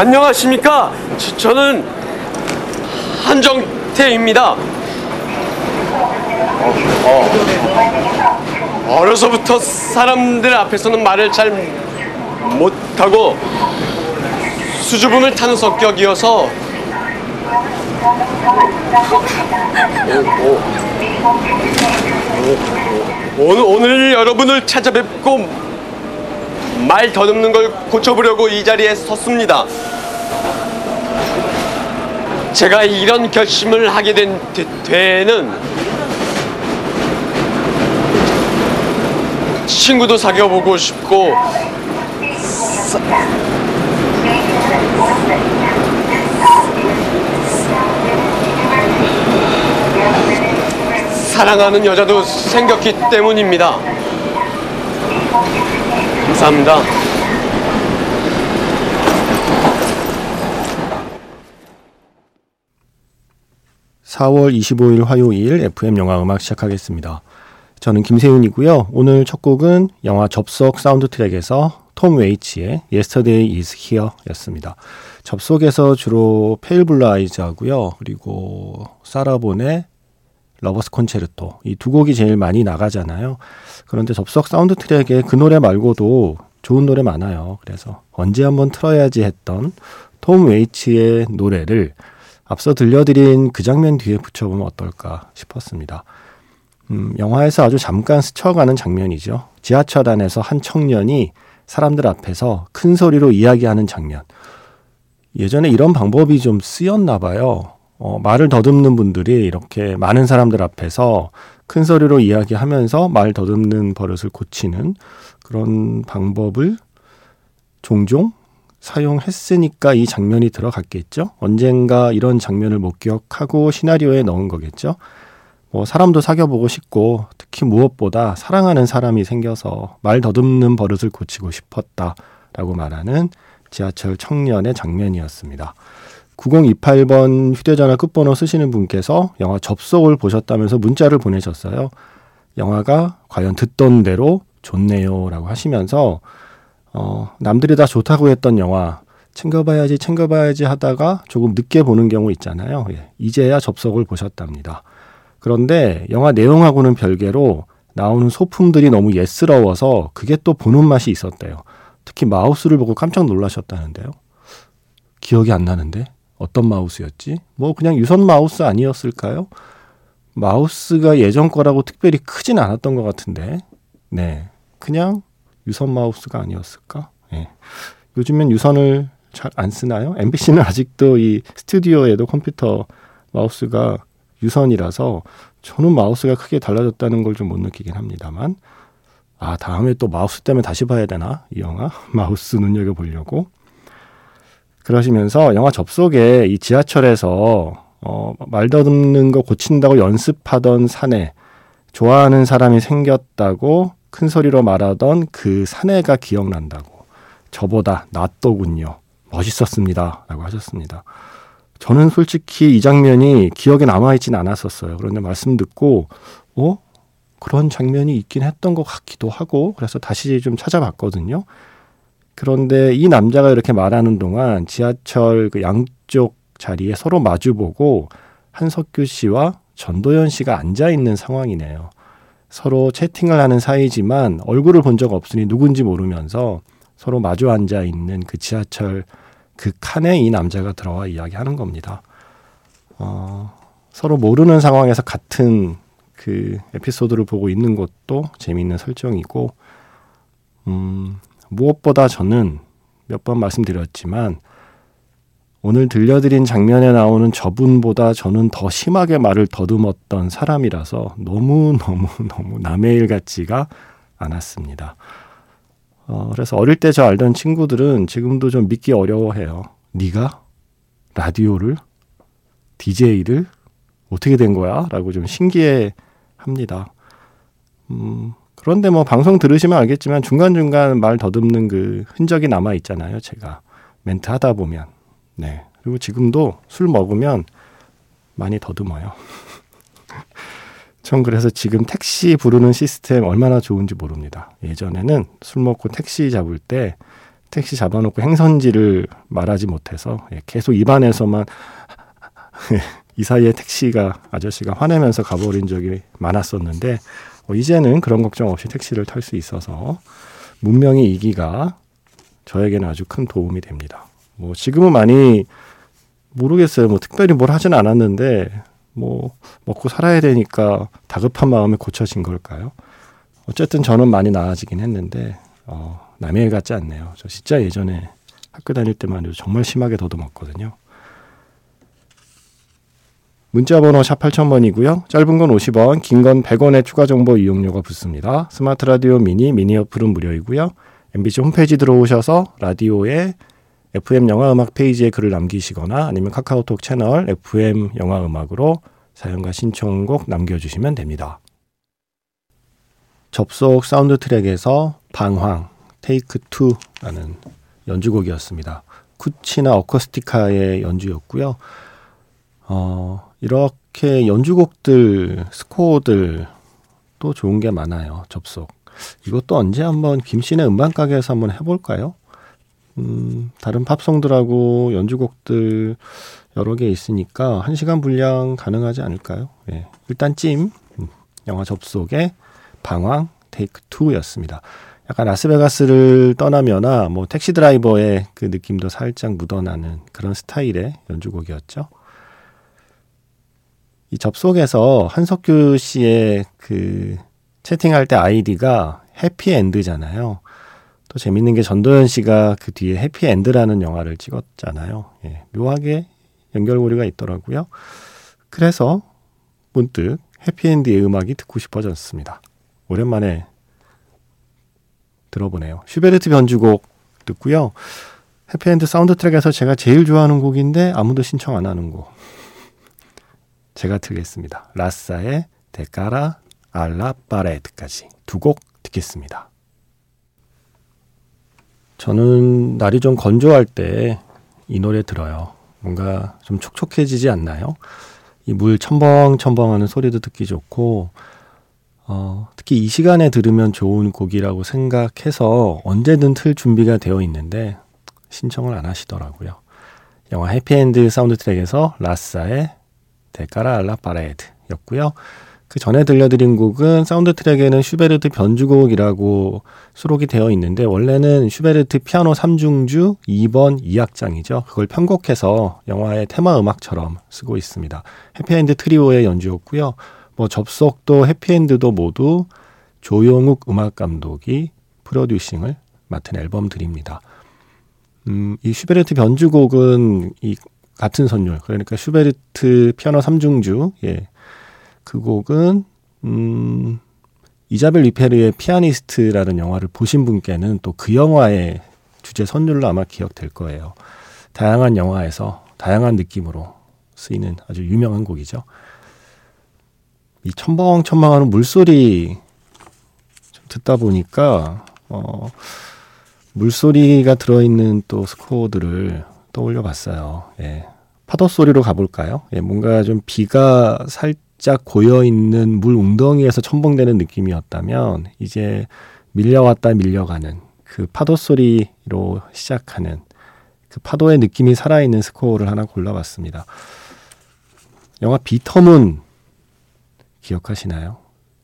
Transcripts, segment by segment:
안녕하십니까? 저, 저는 한정태입니다. 어, 어. 어려서부터 사람들 앞에서는 말을 잘 못하고 수줍음을 타는 성격이어서 오늘, 오늘 여러분을 찾아뵙고 말 더듬는 걸 고쳐보려고 이 자리에 섰습니다. 제가 이런 결심을 하게 된 되, 되는 친구도 사귀어보고 싶고 사, 사랑하는 여자도 생겼기 때문입니다. 감사합니다. (4월 25일) 화요일 FM 영화 음악 시작하겠습니다. 저는 김세윤이고요. 오늘 첫 곡은 영화 접속 사운드 트랙에서 톰 웨이츠의 Yesterday is Here 였습니다. 접속에서 주로 Pale Blue Eyes 하고요. 그리고 사라본의 Lover's Concerto 이 두 곡이 제일 많이 나가잖아요. 그런데 접속 사운드 트랙에 그 노래 말고도 좋은 노래 많아요. 그래서 언제 한번 틀어야지 했던 톰 웨이츠의 노래를 앞서 들려드린 그 장면 뒤에 붙여보면 어떨까 싶었습니다. 음, 영화에서 아주 잠깐 스쳐가는 장면이죠. 지하철 안에서 한 청년이 사람들 앞에서 큰 소리로 이야기하는 장면. 예전에 이런 방법이 좀 쓰였나 봐요. 어, 말을 더듬는 분들이 이렇게 많은 사람들 앞에서 큰 소리로 이야기하면서 말 더듬는 버릇을 고치는 그런 방법을 종종 사용했으니까 이 장면이 들어갔겠죠. 언젠가 이런 장면을 목격하고 시나리오에 넣은 거겠죠. 뭐 사람도 사귀어보고 싶고 특히 무엇보다 사랑하는 사람이 생겨서 말 더듬는 버릇을 고치고 싶었다라고 말하는 지하철 청년의 장면이었습니다. 9028번 휴대전화 끝번호 쓰시는 분께서 영화 접속을 보셨다면서 문자를 보내셨어요. 영화가 과연 듣던 대로 좋네요 라고 하시면서 어, 남들이 다 좋다고 했던 영화 챙겨봐야지 챙겨봐야지 하다가 조금 늦게 보는 경우 있잖아요. 예, 이제야 접속을 보셨답니다. 그런데 영화 내용하고는 별개로 나오는 소품들이 너무 예스러워서 그게 또 보는 맛이 있었대요. 특히 마우스를 보고 깜짝 놀라셨다는데요. 기억이 안 나는데 어떤 마우스였지? 뭐 그냥 유선 마우스 아니었을까요? 마우스가 예전 거라고 특별히 크진 않았던 것 같은데, 네, 그냥 유선 마우스가 아니었을까? 네. 요즘엔 유선을 잘 안 쓰나요? MBC는 아직도 이 스튜디오에도 컴퓨터 마우스가 유선이라서 저는 마우스가 크게 달라졌다는 걸 좀 못 느끼긴 합니다만, 아, 다음에 또 마우스 때문에 다시 봐야 되나? 이 영화? 마우스 눈여겨보려고. 그러시면서 영화 접속에 이 지하철에서 어, 말 더듬는 거 고친다고 연습하던 사내, 좋아하는 사람이 생겼다고 큰 소리로 말하던 그 사내가 기억난다고. 저보다 낫더군요. 멋있었습니다. 라고 하셨습니다. 저는 솔직히 이 장면이 기억에 남아있진 않았었어요. 그런데 말씀 듣고, 어? 그런 장면이 있긴 했던 것 같기도 하고, 그래서 다시 좀 찾아봤거든요. 그런데 이 남자가 이렇게 말하는 동안 지하철 그 양쪽 자리에 서로 마주보고 한석규 씨와 전도연 씨가 앉아 있는 상황이네요. 서로 채팅을 하는 사이지만 얼굴을 본 적 없으니 누군지 모르면서 서로 마주 앉아 있는 그 지하철 그 칸에 이 남자가 들어와 이야기하는 겁니다. 어, 서로 모르는 상황에서 같은 그 에피소드를 보고 있는 것도 재미있는 설정이고, 음, 무엇보다 저는 몇 번 말씀드렸지만 오늘 들려드린 장면에 나오는 저분보다 저는 더 심하게 말을 더듬었던 사람이라서 너무너무 너무 남의 일 같지가 않았습니다. 어, 그래서 어릴 때 저 알던 친구들은 지금도 좀 믿기 어려워해요. 네가 라디오를 DJ를 어떻게 된 거야? 라고 좀 신기해 합니다. 음, 그런데 뭐 방송 들으시면 알겠지만 중간중간 말 더듬는 그 흔적이 남아 있잖아요. 제가 멘트 하다 보면. 네. 그리고 지금도 술 먹으면 많이 더듬어요. 전 그래서 지금 택시 부르는 시스템 얼마나 좋은지 모릅니다. 예전에는 술 먹고 택시 잡을 때 택시 잡아놓고 행선지를 말하지 못해서 예, 계속 입안에서만 이 사이에 택시가 아저씨가 화내면서 가버린 적이 많았었는데 어, 이제는 그런 걱정 없이 택시를 탈 수 있어서 문명의 이기가 저에게는 아주 큰 도움이 됩니다. 뭐 지금은 많이 모르겠어요. 뭐 특별히 뭘 하진 않았는데 뭐 먹고 살아야 되니까 다급한 마음에 고쳐진 걸까요? 어쨌든 저는 많이 나아지긴 했는데 어, 남의 일 같지 않네요. 저 진짜 예전에 학교 다닐 때만 해도 정말 심하게 더듬었거든요. 문자번호 샵 8000번이고요. 짧은 건 50원, 긴 건 100원의 추가 정보 이용료가 붙습니다. 스마트 라디오 미니, 미니 어플은 무료이고요. MBC 홈페이지 들어오셔서 라디오에 FM 영화 음악 페이지에 글을 남기시거나 아니면 카카오톡 채널 FM 영화 음악으로 사연과 신청곡 남겨주시면 됩니다. 접속 사운드 트랙에서 방황 take 2라는 연주곡이었습니다. 쿠치나 어쿠스티카의 연주였고요. 어, 이렇게 연주곡들, 스코어들 또 좋은 게 많아요. 접속. 이것도 언제 한번 김씨네 음반 가게에서 한번 해볼까요? 음, 다른 팝송들하고 연주곡들 여러 개 있으니까 한 시간 분량 가능하지 않을까요? 예. 일단 찜, 음, 영화 접속의 방황 테이크 2였습니다. 약간 라스베가스를 떠나면아 뭐 택시 드라이버의 그 느낌도 살짝 묻어나는 그런 스타일의 연주곡이었죠. 이 접속에서 한석규 씨의 그 채팅할 때 아이디가 해피엔드잖아요. 또 재밌는 게 전도연 씨가 그 뒤에 해피엔드라는 영화를 찍었잖아요. 예, 묘하게 연결고리가 있더라고요. 그래서 문득 해피엔드의 음악이 듣고 싶어졌습니다. 오랜만에 들어보네요. 슈베르트 변주곡 듣고요. 해피엔드 사운드 트랙에서 제가 제일 좋아하는 곡인데 아무도 신청 안 하는 곡. 제가 틀겠습니다. 라싸의 데카라 알라 바레트까지 두 곡 듣겠습니다. 저는 날이 좀 건조할 때 이 노래 들어요. 뭔가 좀 촉촉해지지 않나요? 이 물 첨벙첨벙하는 소리도 듣기 좋고 어, 특히 이 시간에 들으면 좋은 곡이라고 생각해서 언제든 틀 준비가 되어 있는데 신청을 안 하시더라고요. 영화 해피엔드 사운드 트랙에서 라싸의 De cara a la pared였고요. 그 전에 들려드린 곡은 사운드 트랙에는 슈베르트 변주곡이라고 수록이 되어 있는데 원래는 슈베르트 피아노 3중주 2번 2악장이죠. 그걸 편곡해서 영화의 테마 음악처럼 쓰고 있습니다. 해피엔드 트리오의 연주였고요. 뭐 접속도 해피엔드도 모두 조영욱 음악 감독이 프로듀싱을 맡은 앨범들입니다. 음, 이 슈베르트 변주곡은 이 같은 선율 그러니까 슈베르트 피아노 3중주 예. 그 곡은 음 이자벨 위페르의 피아니스트라는 영화를 보신 분께는 또 그 영화의 주제 선율로 아마 기억될 거예요. 다양한 영화에서 다양한 느낌으로 쓰이는 아주 유명한 곡이죠. 이 첨벙첨벙하는 물소리 듣다 보니까 어 물소리가 들어있는 또 스코어들을 떠올려 봤어요. 예. 파도 소리로 가볼까요? 예, 뭔가 좀 비가 살짝 고여 있는 물 웅덩이에서 첨벙대는 느낌이었다면 이제 밀려왔다 밀려가는 그 파도 소리로 시작하는 그 파도의 느낌이 살아있는 스코어를 하나 골라봤습니다. 영화 비터문 기억하시나요?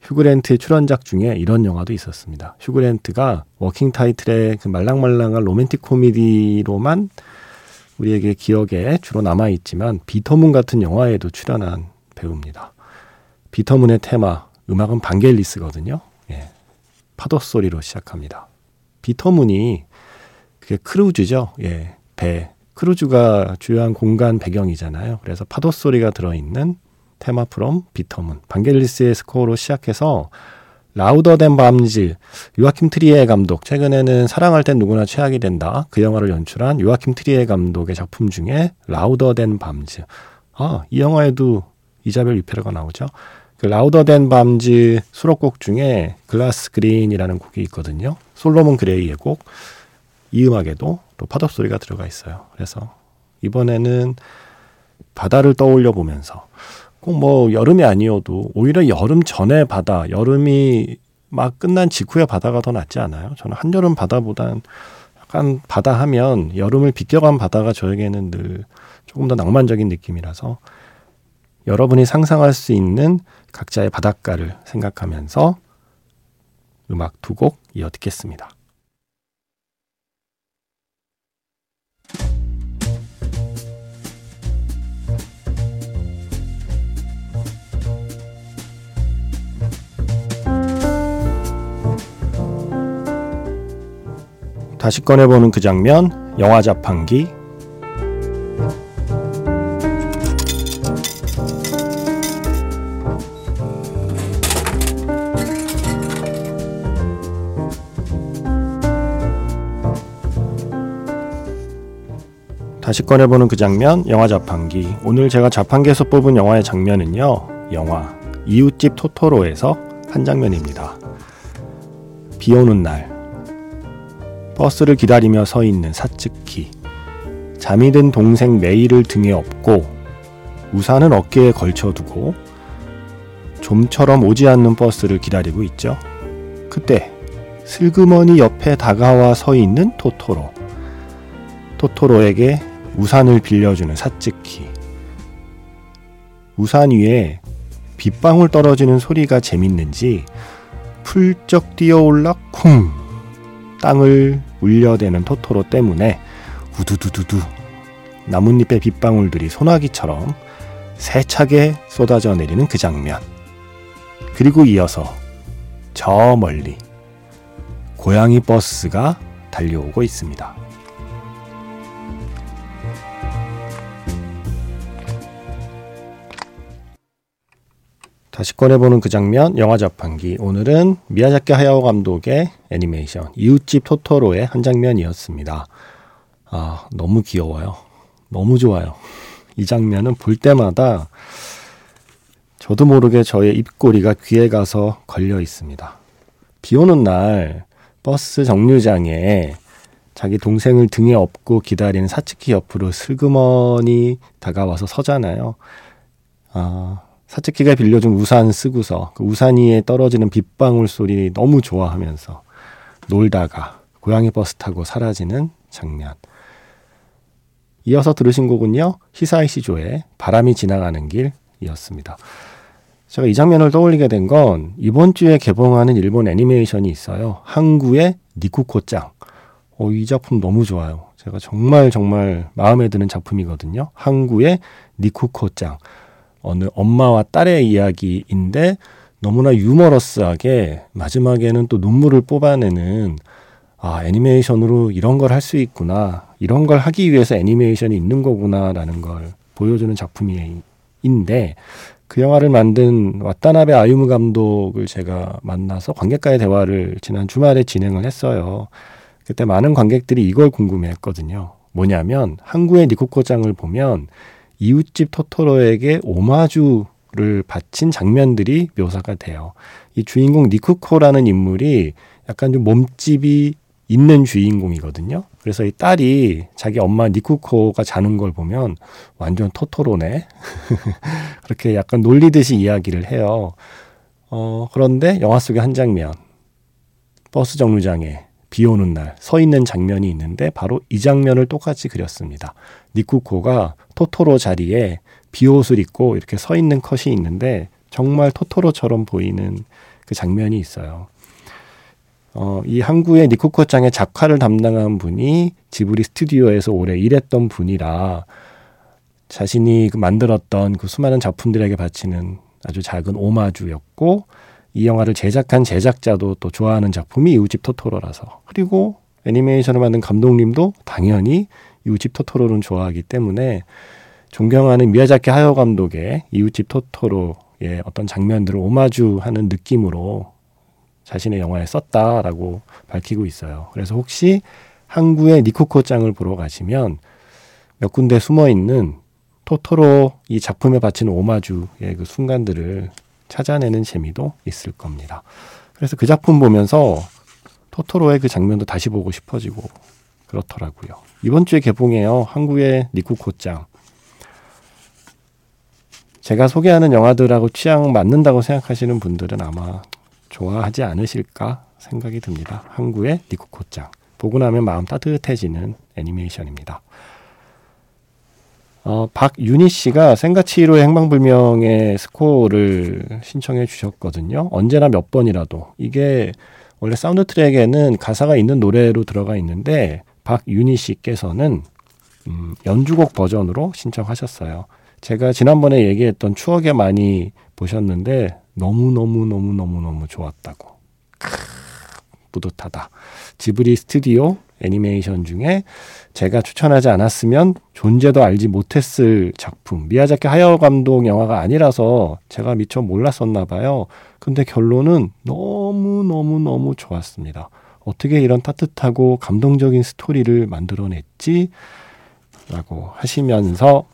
휴그랜트의 출연작 중에 이런 영화도 있었습니다. 휴그랜트가 워킹 타이틀의 그 말랑말랑한 로맨틱 코미디로만 우리에게 기억에 주로 남아 있지만 비터문 같은 영화에도 출연한 배우입니다. 비터문의 테마, 음악은 반겔리스거든요. 예. 파도 소리로 시작합니다. 비터문이 그게 크루즈죠. 예. 배. 크루즈가 주요한 공간 배경이잖아요. 그래서 파도 소리가 들어 있는 Theme From Bitter Moon. 반겔리스의 스코어로 시작해서 Louder Than Bombs 요아킴 트리에 감독. 최근에는 사랑할 땐 누구나 최악이 된다. 그 영화를 연출한 요아킴 트리에 감독의 작품 중에 Louder Than Bombs 아 이 영화에도 이자벨 위페르가 나오죠? 그 Louder Than Bombs 수록곡 중에 Glass Green이라는 곡이 있거든요. 솔로몬 그레이의 곡. 이 음악에도 또 파도 소리가 들어가 있어요. 그래서 이번에는 바다를 떠올려 보면서 꼭 뭐 여름이 아니어도 오히려 여름 전에 바다, 여름이 막 끝난 직후에 바다가 더 낫지 않아요? 저는 한여름 바다보단 한 바다 하면 여름을 비껴간 바다가 저에게는 늘 조금 더 낭만적인 느낌이라서 여러분이 상상할 수 있는 각자의 바닷가를 생각하면서 음악 두 곡 이어 듣겠습니다. 다시 꺼내보는 그 장면, 영화 자판기. 다시 꺼내보는 그 장면, 영화 자판기. 오늘 제가 자판기에서 뽑은 영화의 장면은요, 영화 이웃집 토토로에서 한 장면입니다. 비 오는 날, 버스를 기다리며 서 있는 사츠키. 잠이 든 동생 메이를 등에 업고 우산은 어깨에 걸쳐두고 좀처럼 오지 않는 버스를 기다리고 있죠. 그때 슬그머니 옆에 다가와 서 있는 토토로. 토토로에게 우산을 빌려주는 사츠키. 우산 위에 빗방울 떨어지는 소리가 재밌는지 풀쩍 뛰어올라 쿵 땅을 울려대는 토토로 때문에 우두두두두 나뭇잎의 빗방울들이 소나기처럼 세차게 쏟아져 내리는 그 장면. 그리고 이어서 저 멀리 고양이 버스가 달려오고 있습니다. 다시 꺼내보는 그 장면, 영화 자판기. 오늘은 미야자키 하야오 감독의 애니메이션, 이웃집 토토로의 한 장면이었습니다. 아, 너무 귀여워요. 너무 좋아요. 이 장면은 볼 때마다 저도 모르게 저의 입꼬리가 귀에 가서 걸려 있습니다. 비 오는 날 버스 정류장에 자기 동생을 등에 업고 기다리는 사츠키 옆으로 슬그머니 다가와서 서잖아요. 아, 사츠키가 빌려준 우산 쓰고서 그 우산 위에 떨어지는 빗방울 소리 너무 좋아하면서 놀다가 고양이 버스 타고 사라지는 장면. 이어서 들으신 곡은요, 히사이 시조의 바람이 지나가는 길이었습니다. 제가 이 장면을 떠올리게 된 건 이번 주에 개봉하는 일본 애니메이션이 있어요. 항구의 니쿠코짱. 어, 이 작품 너무 좋아요. 제가 정말 정말 마음에 드는 작품이거든요. 항구의 니쿠코짱. 어느 엄마와 딸의 이야기인데 너무나 유머러스하게 마지막에는 또 눈물을 뽑아내는 아, 애니메이션으로 이런 걸 할 수 있구나. 이런 걸 하기 위해서 애니메이션이 있는 거구나라는 걸 보여주는 작품인데 그 영화를 만든 와타나베 아유무 감독을 제가 만나서 관객과의 대화를 지난 주말에 진행을 했어요. 그때 많은 관객들이 이걸 궁금해 했거든요. 뭐냐면 항구의 니코코장을 보면 이웃집 토토로에게 오마주를 바친 장면들이 묘사가 돼요. 이 주인공 니쿠코라는 인물이 약간 좀 몸집이 있는 주인공이거든요. 그래서 이 딸이 자기 엄마 니쿠코가 자는 걸 보면 완전 토토로네. 그렇게 약간 놀리듯이 이야기를 해요. 어, 그런데 영화 속의 한 장면. 버스 정류장에 비 오는 날 서 있는 장면이 있는데 바로 이 장면을 똑같이 그렸습니다. 니쿠코가 토토로 자리에 비옷을 입고 이렇게 서 있는 컷이 있는데 정말 토토로처럼 보이는 그 장면이 있어요. 어, 이 항구의 니코코짱의 작화를 담당한 분이 지브리 스튜디오에서 오래 일했던 분이라 자신이 그 만들었던 그 수많은 작품들에게 바치는 아주 작은 오마주였고 이 영화를 제작한 제작자도 또 좋아하는 작품이 이웃집 토토로라서 그리고 애니메이션을 만든 감독님도 당연히 이웃집 토토로는 좋아하기 때문에 존경하는 미야자키 하여 감독의 이웃집 토토로의 어떤 장면들을 오마주하는 느낌으로 자신의 영화에 썼다라고 밝히고 있어요. 그래서 혹시 항구의 니코코짱을 보러 가시면 몇 군데 숨어 있는 토토로 이 작품에 바치는 오마주의 그 순간들을 찾아내는 재미도 있을 겁니다. 그래서 그 작품 보면서 토토로의 그 장면도 다시 보고 싶어지고 그렇더라고요. 이번 주에 개봉해요. 한국의 니쿠코짱. 제가 소개하는 영화들하고 취향 맞는다고 생각하시는 분들은 아마 좋아하지 않으실까 생각이 듭니다. 한국의 니쿠코짱. 보고 나면 마음 따뜻해지는 애니메이션입니다. 어, 박윤희 씨가 생가치로의 행방불명의 스코어를 신청해 주셨거든요. 언제나 몇 번이라도. 이게 원래 사운드 트랙에는 가사가 있는 노래로 들어가 있는데 박윤희 씨께서는 음, 연주곡 버전으로 신청하셨어요. 제가 지난번에 얘기했던 추억의 마니 보셨는데 너무너무너무너무너무 좋았다고. 크, 뿌듯하다. 지브리 스튜디오 애니메이션 중에 제가 추천하지 않았으면 존재도 알지 못했을 작품. 미야자키 하야오 감독 영화가 아니라서 제가 미처 몰랐었나 봐요. 근데 결론은 너무너무너무 좋았습니다. 어떻게 이런 따뜻하고 감동적인 스토리를 만들어냈지? 라고 하시면서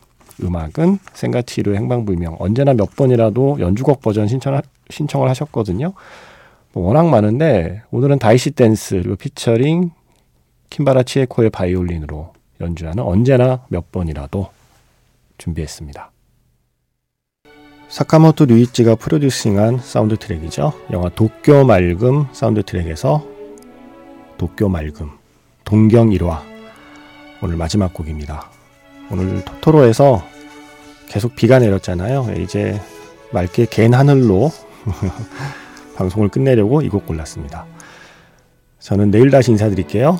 음악은 센과 치히로 행방불명 언제나 몇 번이라도 연주곡 버전 신청, 신청을 하셨거든요. 뭐 워낙 많은데 오늘은 다이시 댄스 그리고 피처링 킴바라 치에코의 바이올린으로 연주하는 언제나 몇 번이라도 준비했습니다. 사카모토 류이치가 프로듀싱한 사운드 트랙이죠. 영화 도쿄 맑음 사운드 트랙에서 도쿄 맑음 동경일화 오늘 마지막 곡입니다. 오늘 토토로에서 계속 비가 내렸잖아요. 이제 맑게 갠 하늘로 방송을 끝내려고 이 곡 골랐습니다. 저는 내일 다시 인사드릴게요.